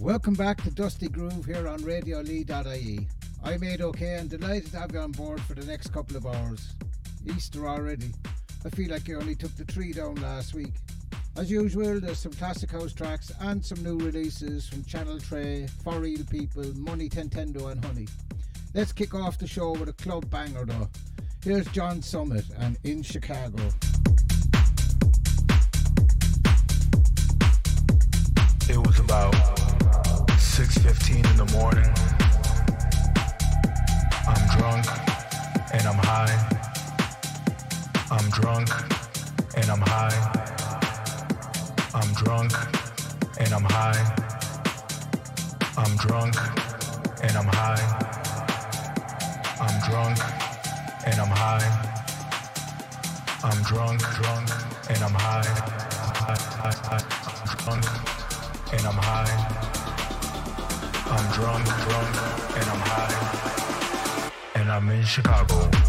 Welcome back to Dusty Groove here on RadioLee.ie. I'm Ade OK and delighted to have you on board for the next couple of hours. Easter already. I feel like you only took the tree down last week. As usual, there's some classic house tracks and some new releases from Channel Tres, For Real People, Money Tentendo and Honey. Let's kick off the show with a club banger though. Here's John Summit and In Chicago. Morning. I'm drunk and I'm high. I'm drunk and I'm high. I'm drunk and I'm high. I'm drunk and I'm high. I'm drunk and I'm high. I'm drunk, drunk and I'm high. I'm drunk and I'm high. I'm drunk, drunk, and I'm high. And I'm in Chicago.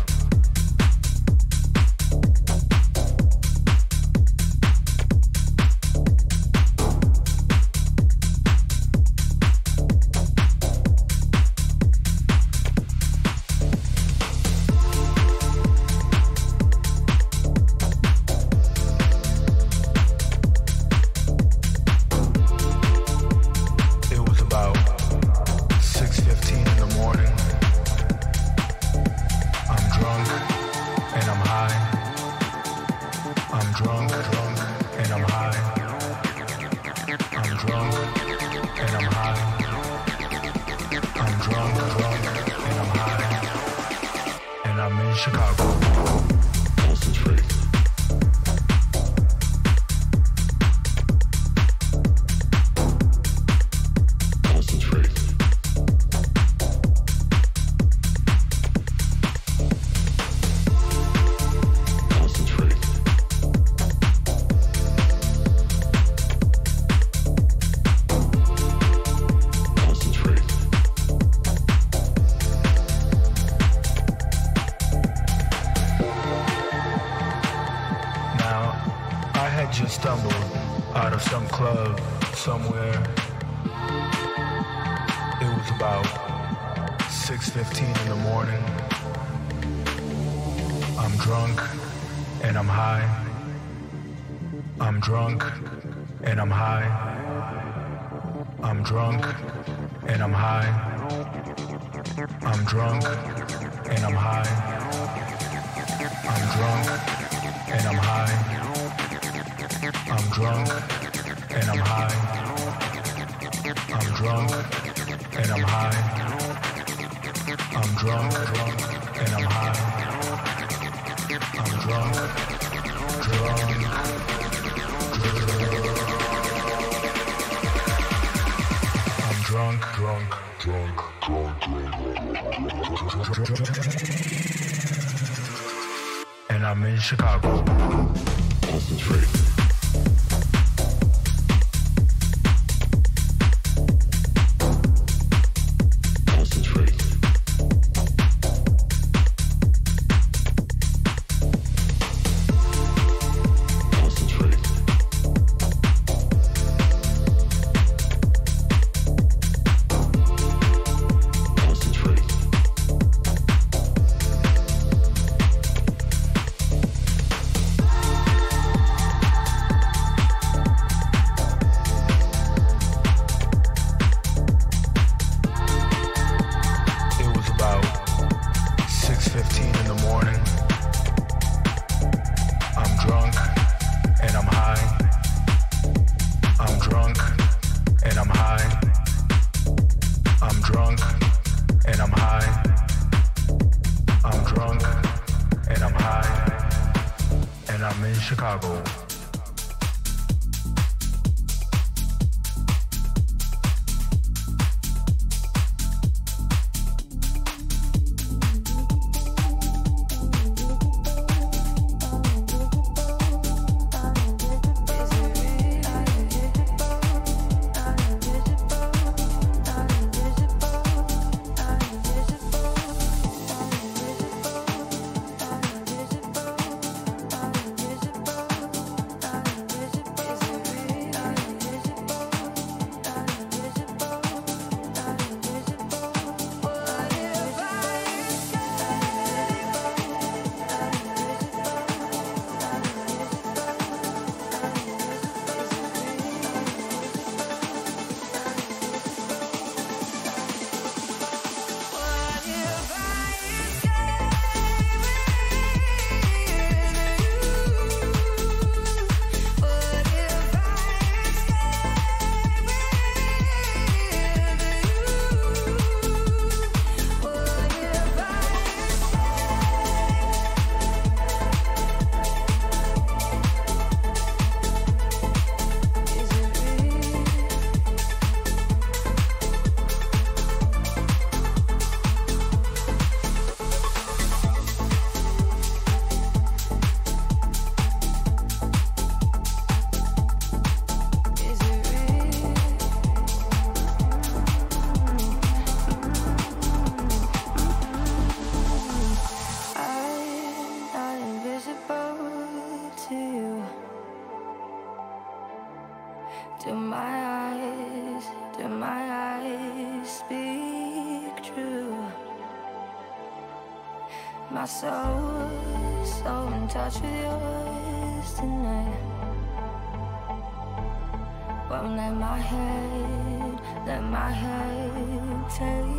Won't let my head, let my head take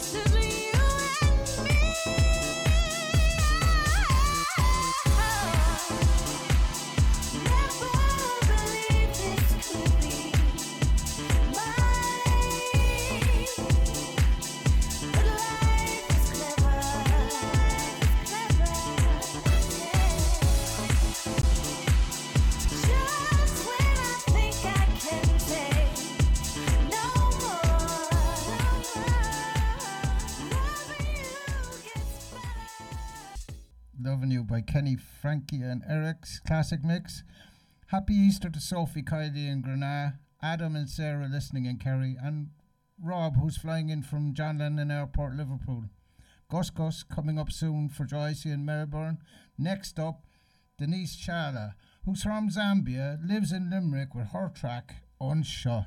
Constantly and Eric's classic mix. Happy Easter to Sophie, Kylie, and Granada, Adam and Sarah listening in Kerry, and Rob, who's flying in from John Lennon Airport, Liverpool. GusGus coming up soon for Joyce in Melbourne. Next up, Denise Chaila, who's from Zambia, lives in Limerick with her track Unshaw.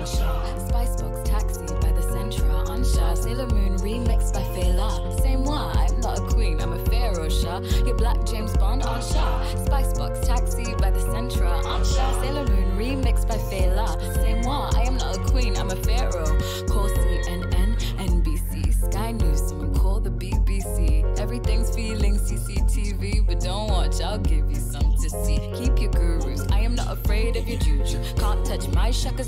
Spicebox Taxi by the Centra on Shaw, Sailor Moon remixed by Fela. Same why, I'm not a queen, I'm a pharaoh Shaw. Your black James Bond on Shaw, Spicebox Taxi by the Centra on Shaw, Sailor Moon remixed by Fela. Same why, I am not a queen, I'm a pharaoh. Call CNN, NBC, Sky News, someone call the BBC. Everything's feeling CCTV, but don't watch, I'll give you Keep your gurus, I am not afraid of your juju. Can't touch my shaka.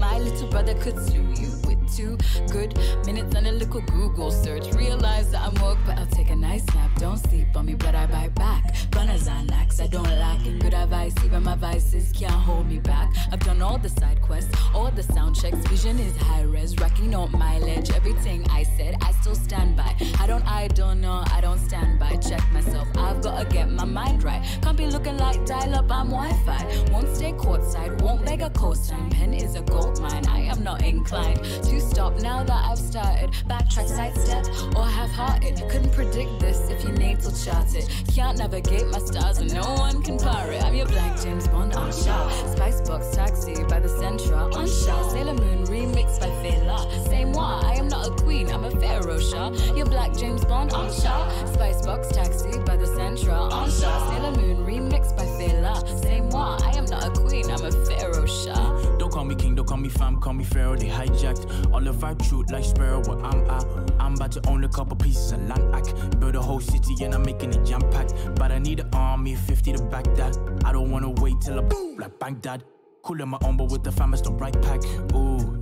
My little brother could slew you two good minutes on a little Google search. Realize that I'm woke, but I'll take a nice nap. Don't sleep on me, but I bite back. Gunners and axe, I don't lack in good advice. Even my vices can't hold me back. I've done all the side quests, all the sound checks. Vision is high res, racking up mileage. Everything I said, I still stand by. I don't, I don't know, I don't stand by. Check myself, I've gotta get my mind right. Can't be looking like dial up, I'm Wi Fi. Won't stay courtside, won't beg a coastline. Pen is a gold mine, I am not inclined to stop now that I've started. Backtrack, sidestep, or half hearted. Couldn't predict this if your natal charted. Can't navigate my stars and no one can par it. I'm your black James Bond on Shaw. Spicebox taxi by the Centra on Shaw. Sailor Moon remixed by Fela. Same why, I am not a queen, I'm a pharaoh Shaw. Your black James Bond on Shaw. Spicebox taxi by the Centra on Shaw. Sailor Moon remixed by Fela. Same why, I am not a queen, I'm a pharaoh Shaw. Call me king, don't call me fam, call me pharaoh. They hijacked all of our truth like sparrow. Where I'm at, I'm about to own a couple pieces of land. I build a whole city and I'm making it jam packed. But I need an army, 50 to back that. I don't wanna wait till I boom like Baghdad. Cool on my own, but with the fam, it's the right pack. Ooh.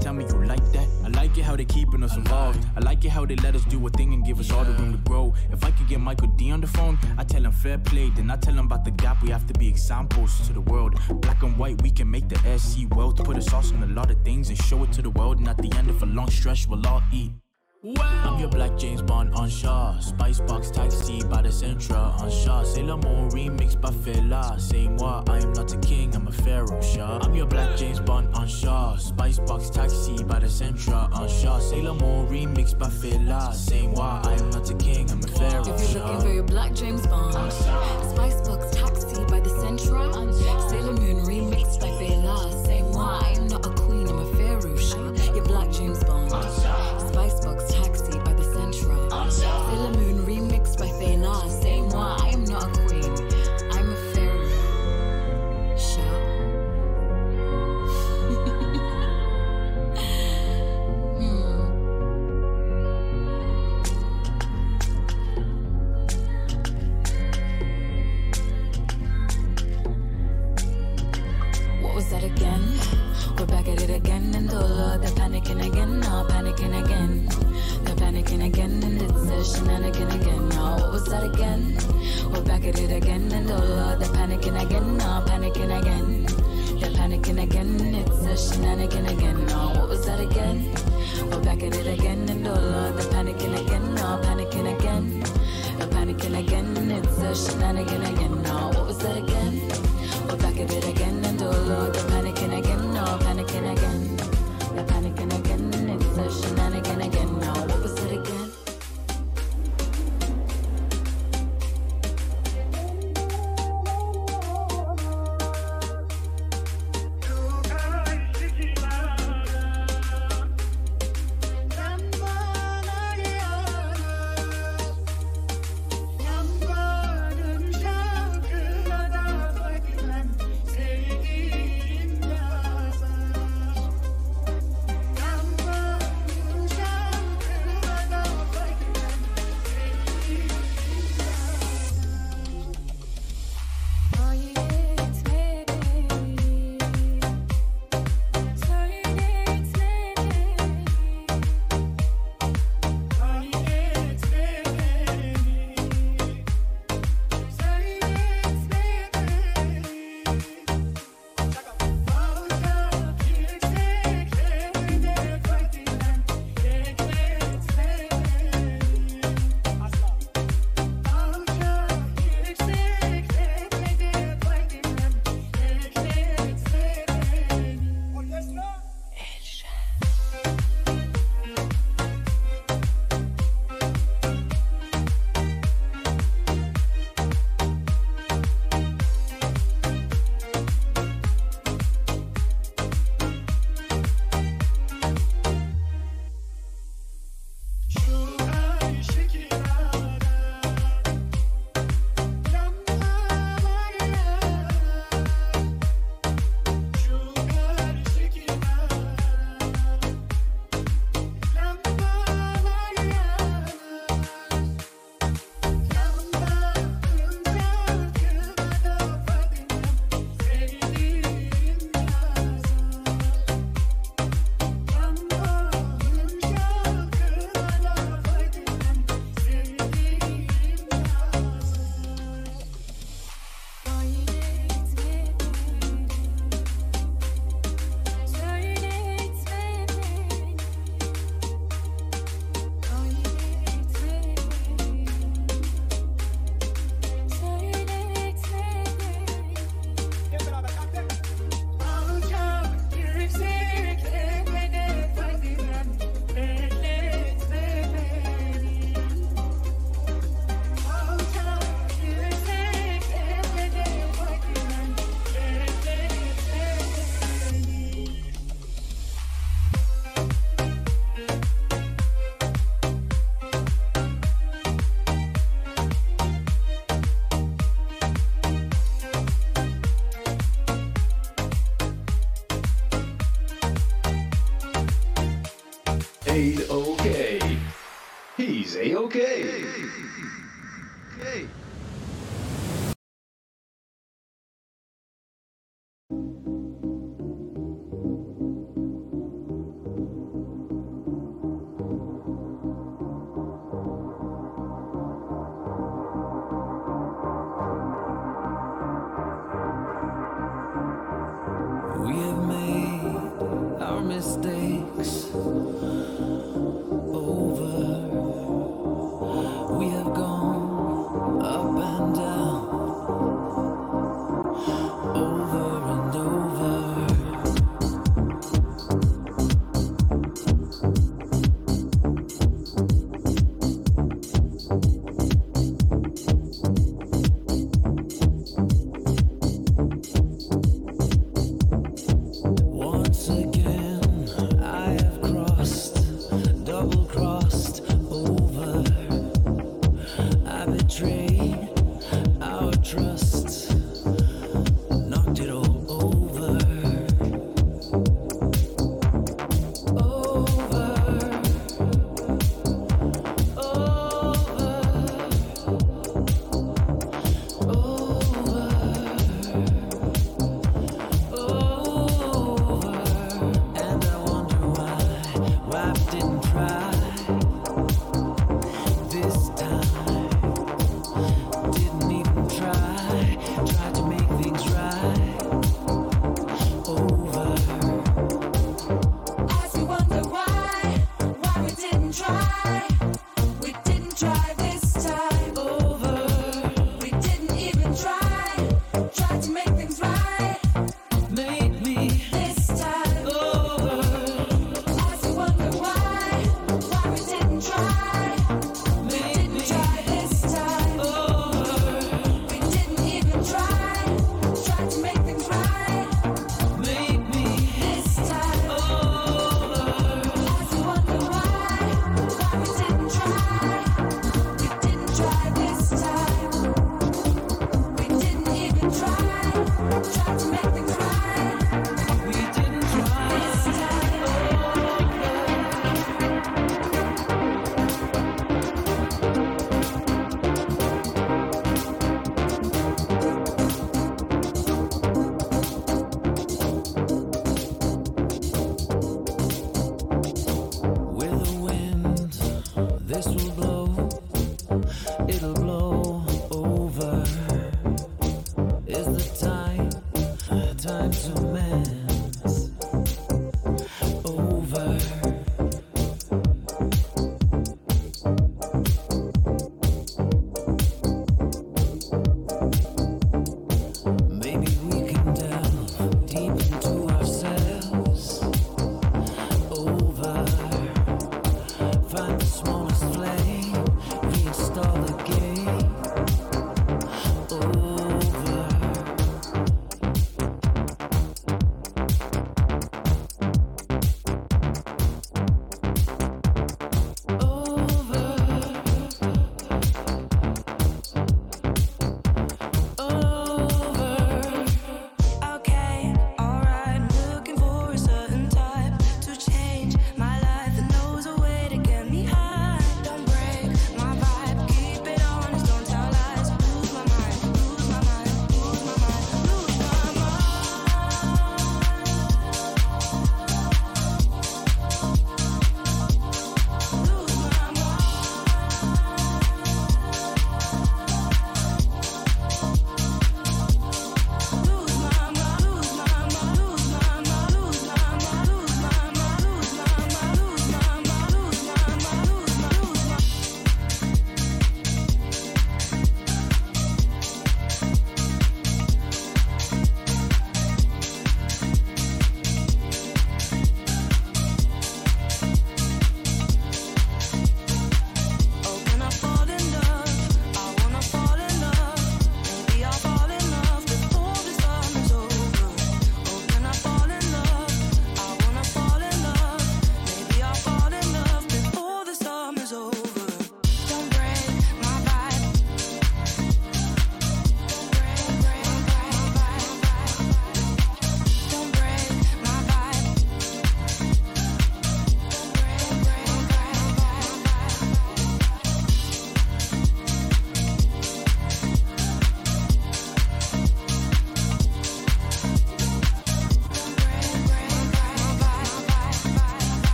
Tell me you like that. I like it how they keeping us involved. I like it how they let us do a thing and give us all the room to grow. If I could get Michael D on the phone, I tell him fair play. Then I tell him about the gap. We have to be examples to the world. Black and white, we can make the SC wealth. Put a sauce on a lot of things and show it to the world. And at the end of a long stretch, we'll all eat. I'm your black James Bond on Shaw. Spicebox taxi by the Centra on Shaw. Sailor Moon remixed by Fela. Saying what? I am not a king, I'm a pharaoh Shaw. I'm your black James Bond on Shaw. Spicebox taxi by the Centra on Shaw. Sailor Moon remixed by Fela. Saying what? I am not a king, I'm a pharaoh If you're looking for your black James Bond, Spicebox taxi by the Centra, Sailor Moon made okay. He's a-okay. Hey.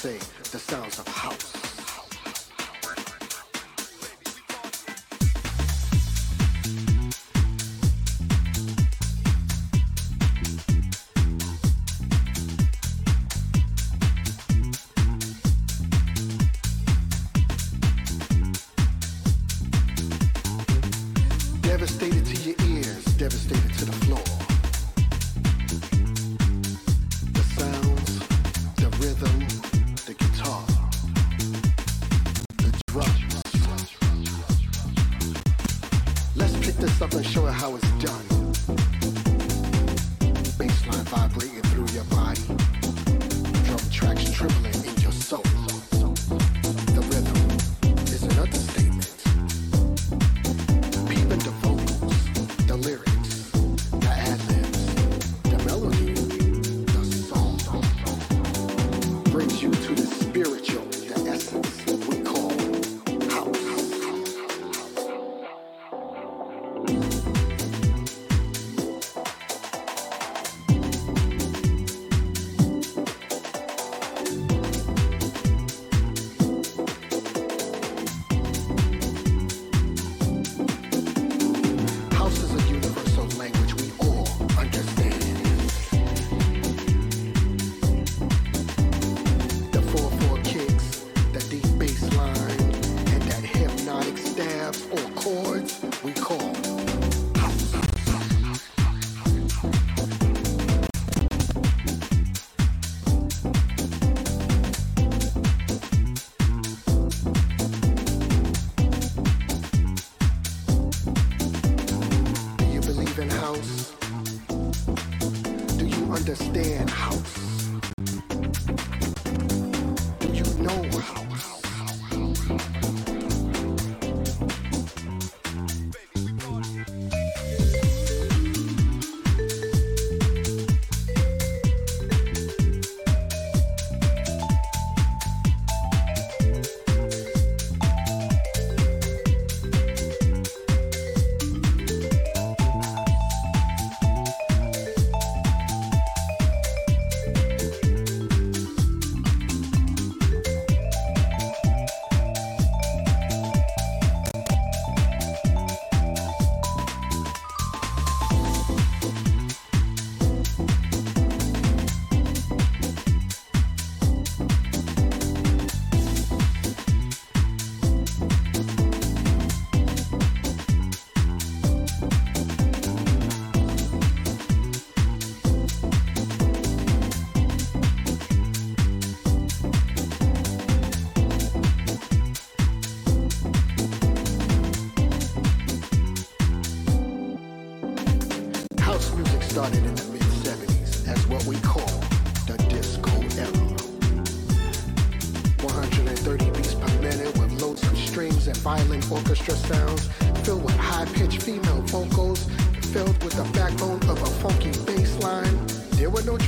safe.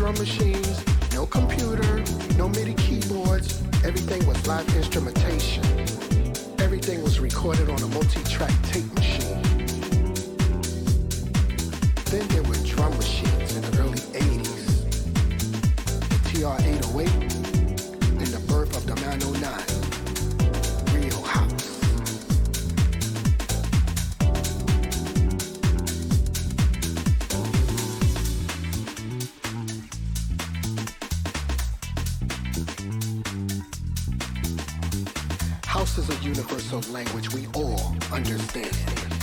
drum machine. house is a universal language we all understand.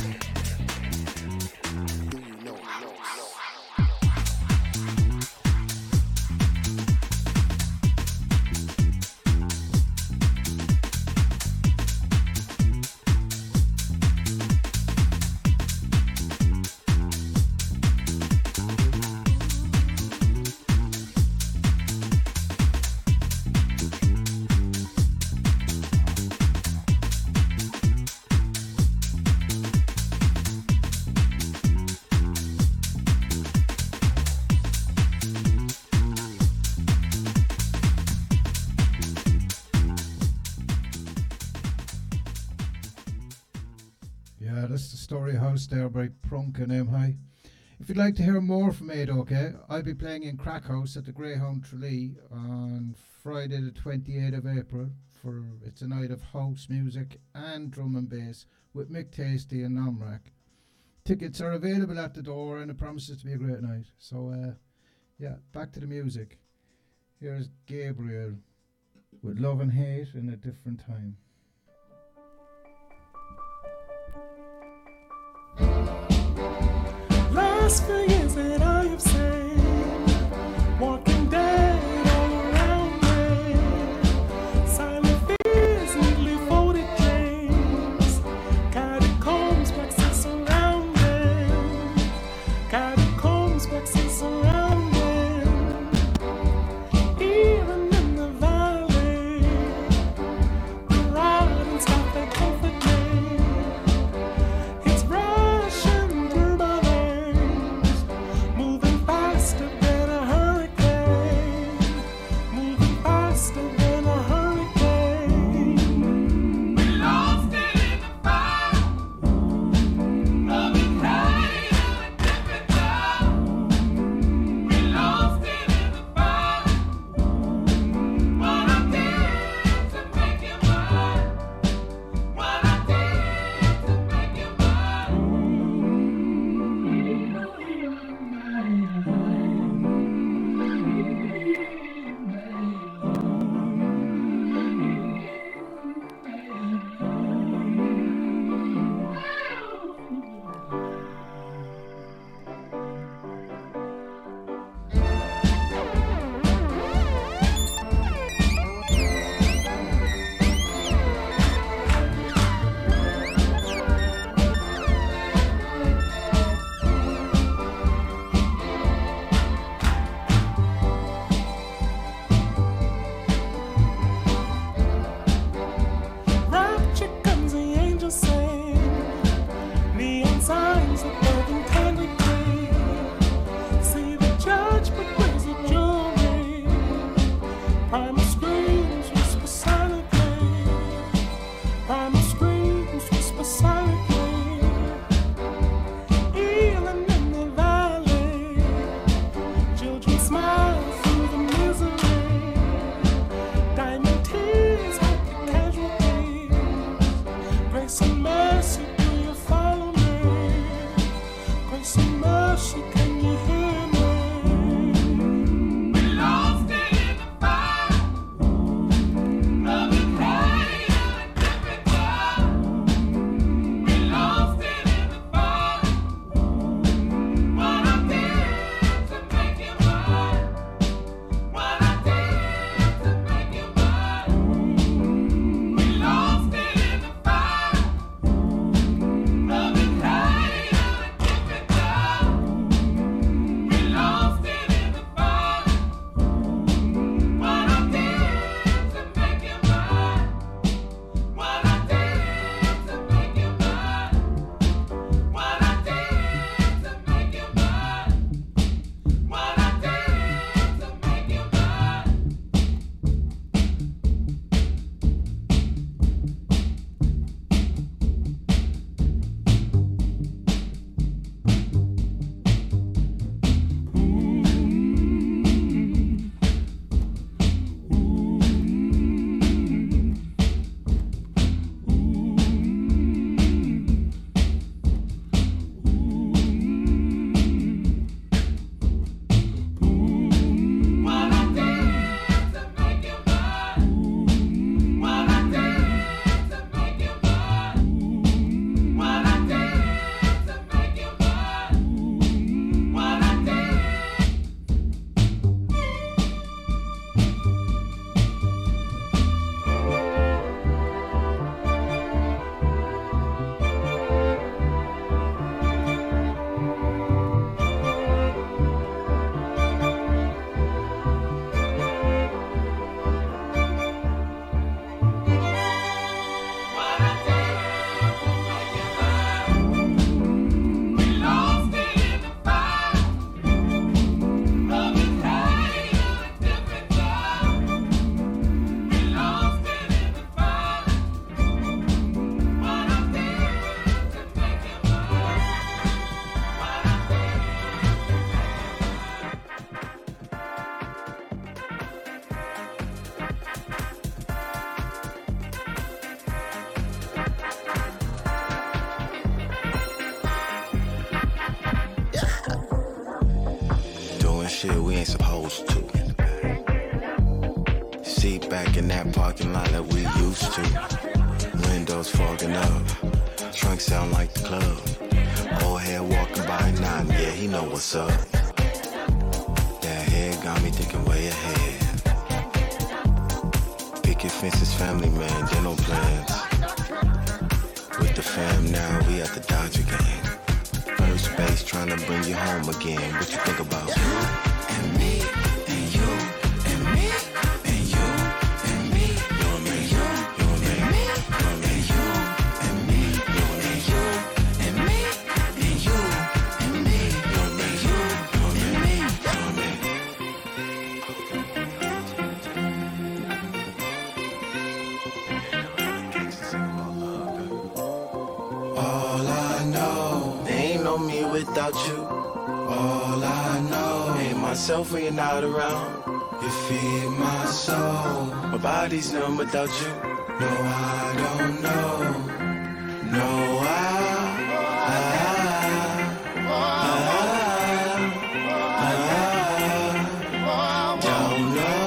High. If you'd like to hear more from Aid OK, I'll be playing in Crackhouse at the Greyhound Tralee on Friday the 28th of April for it's a night of house music and drum and bass with Mick Tasty and Nomrak. Tickets are available at the door and it promises to be a great night. So, uh, yeah, back to the music. Here's Gabriel with Love and Hate in a Different Time. Few years that I have seen, You feed my soul. My body's numb without you. No, I don't know. No, I. I, I, I don't know.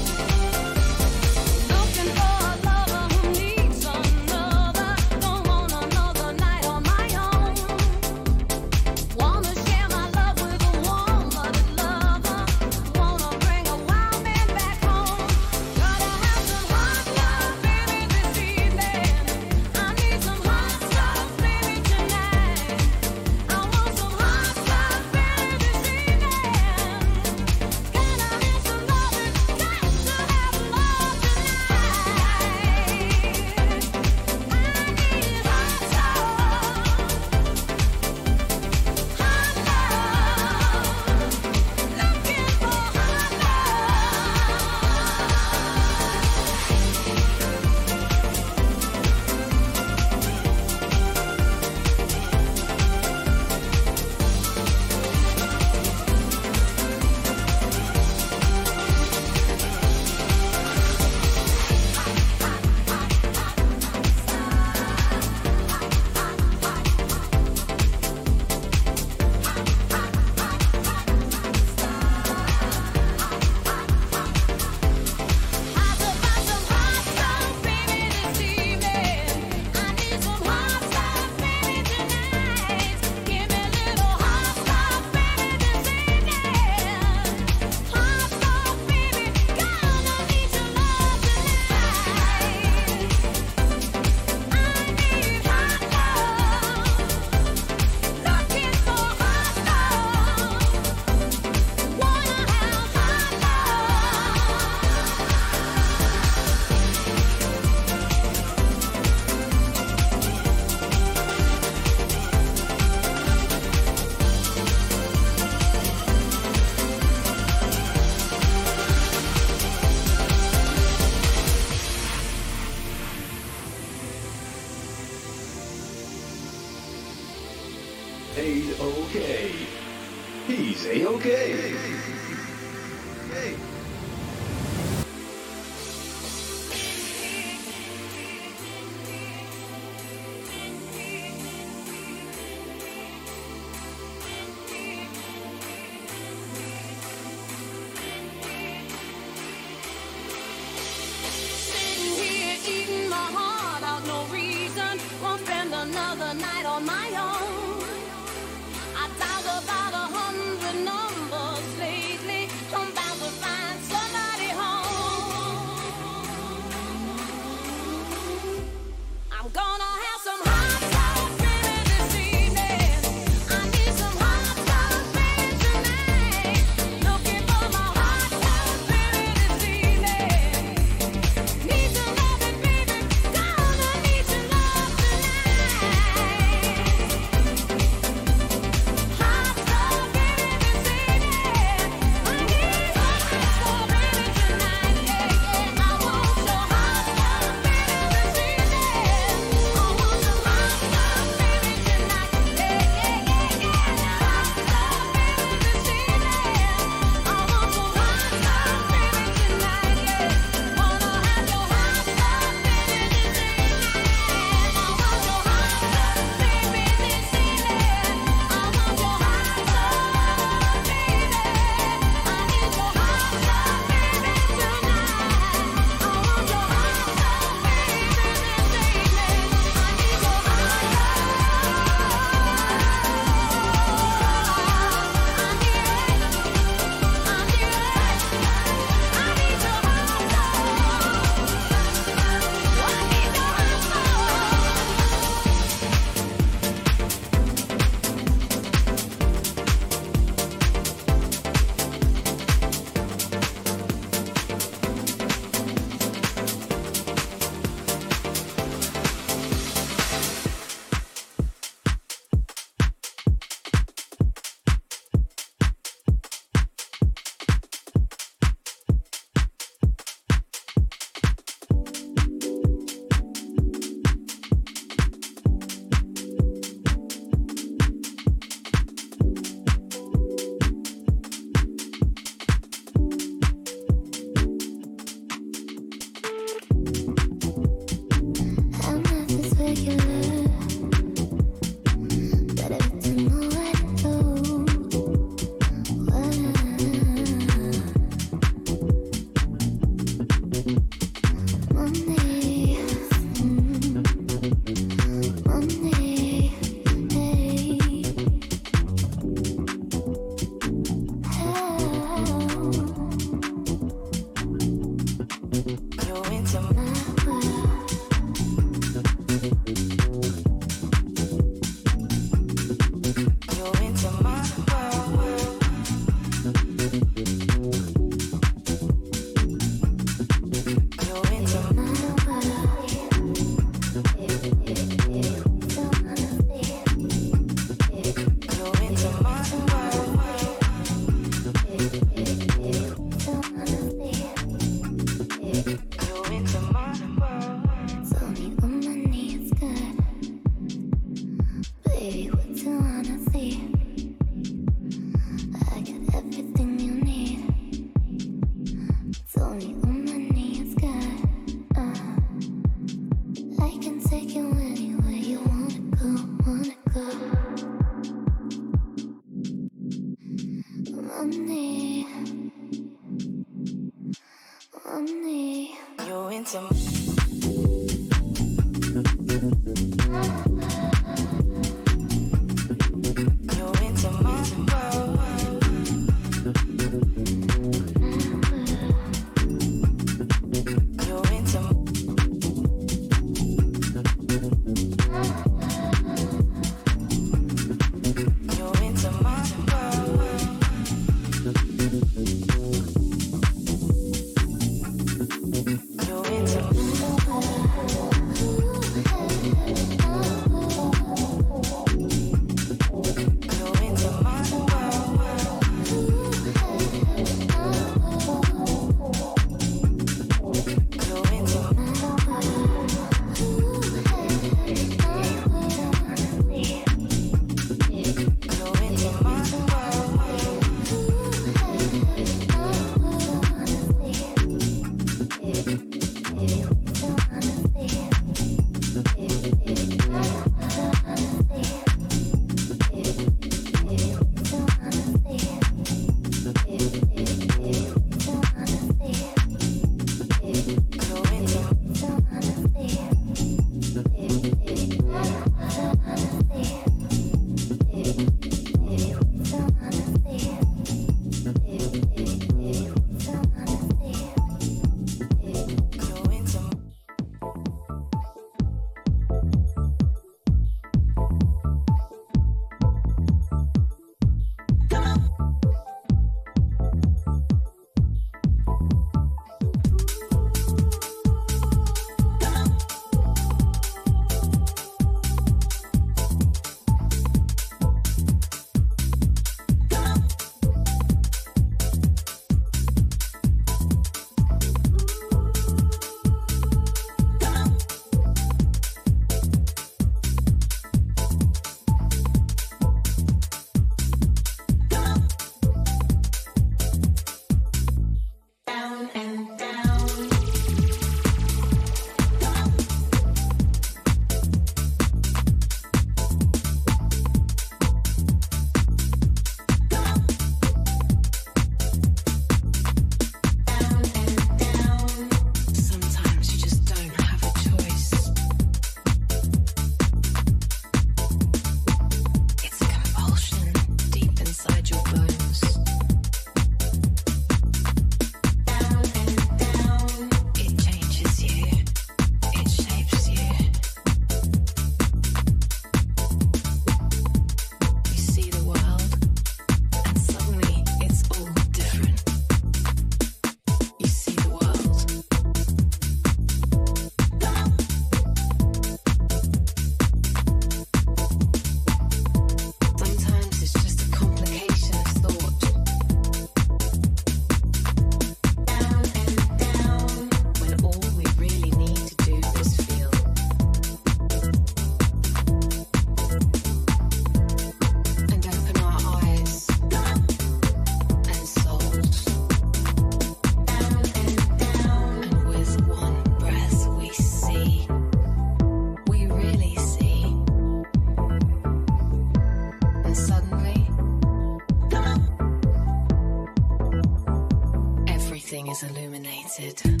It.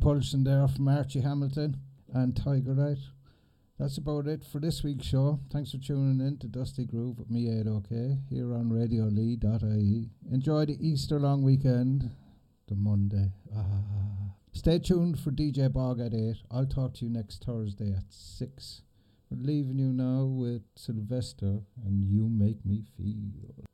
compulsion there from Archie Hamilton and Tiger Rat. That's about it for this week's show. Thanks for tuning in to Dusty Groove with me, Ed OK, here on radiolee.ie. Enjoy the Easter long weekend, the Monday. Ah. Stay tuned for DJ Bog at 8. I'll talk to you next Thursday at 6. We're leaving you now with Sylvester and You Make Me Feel.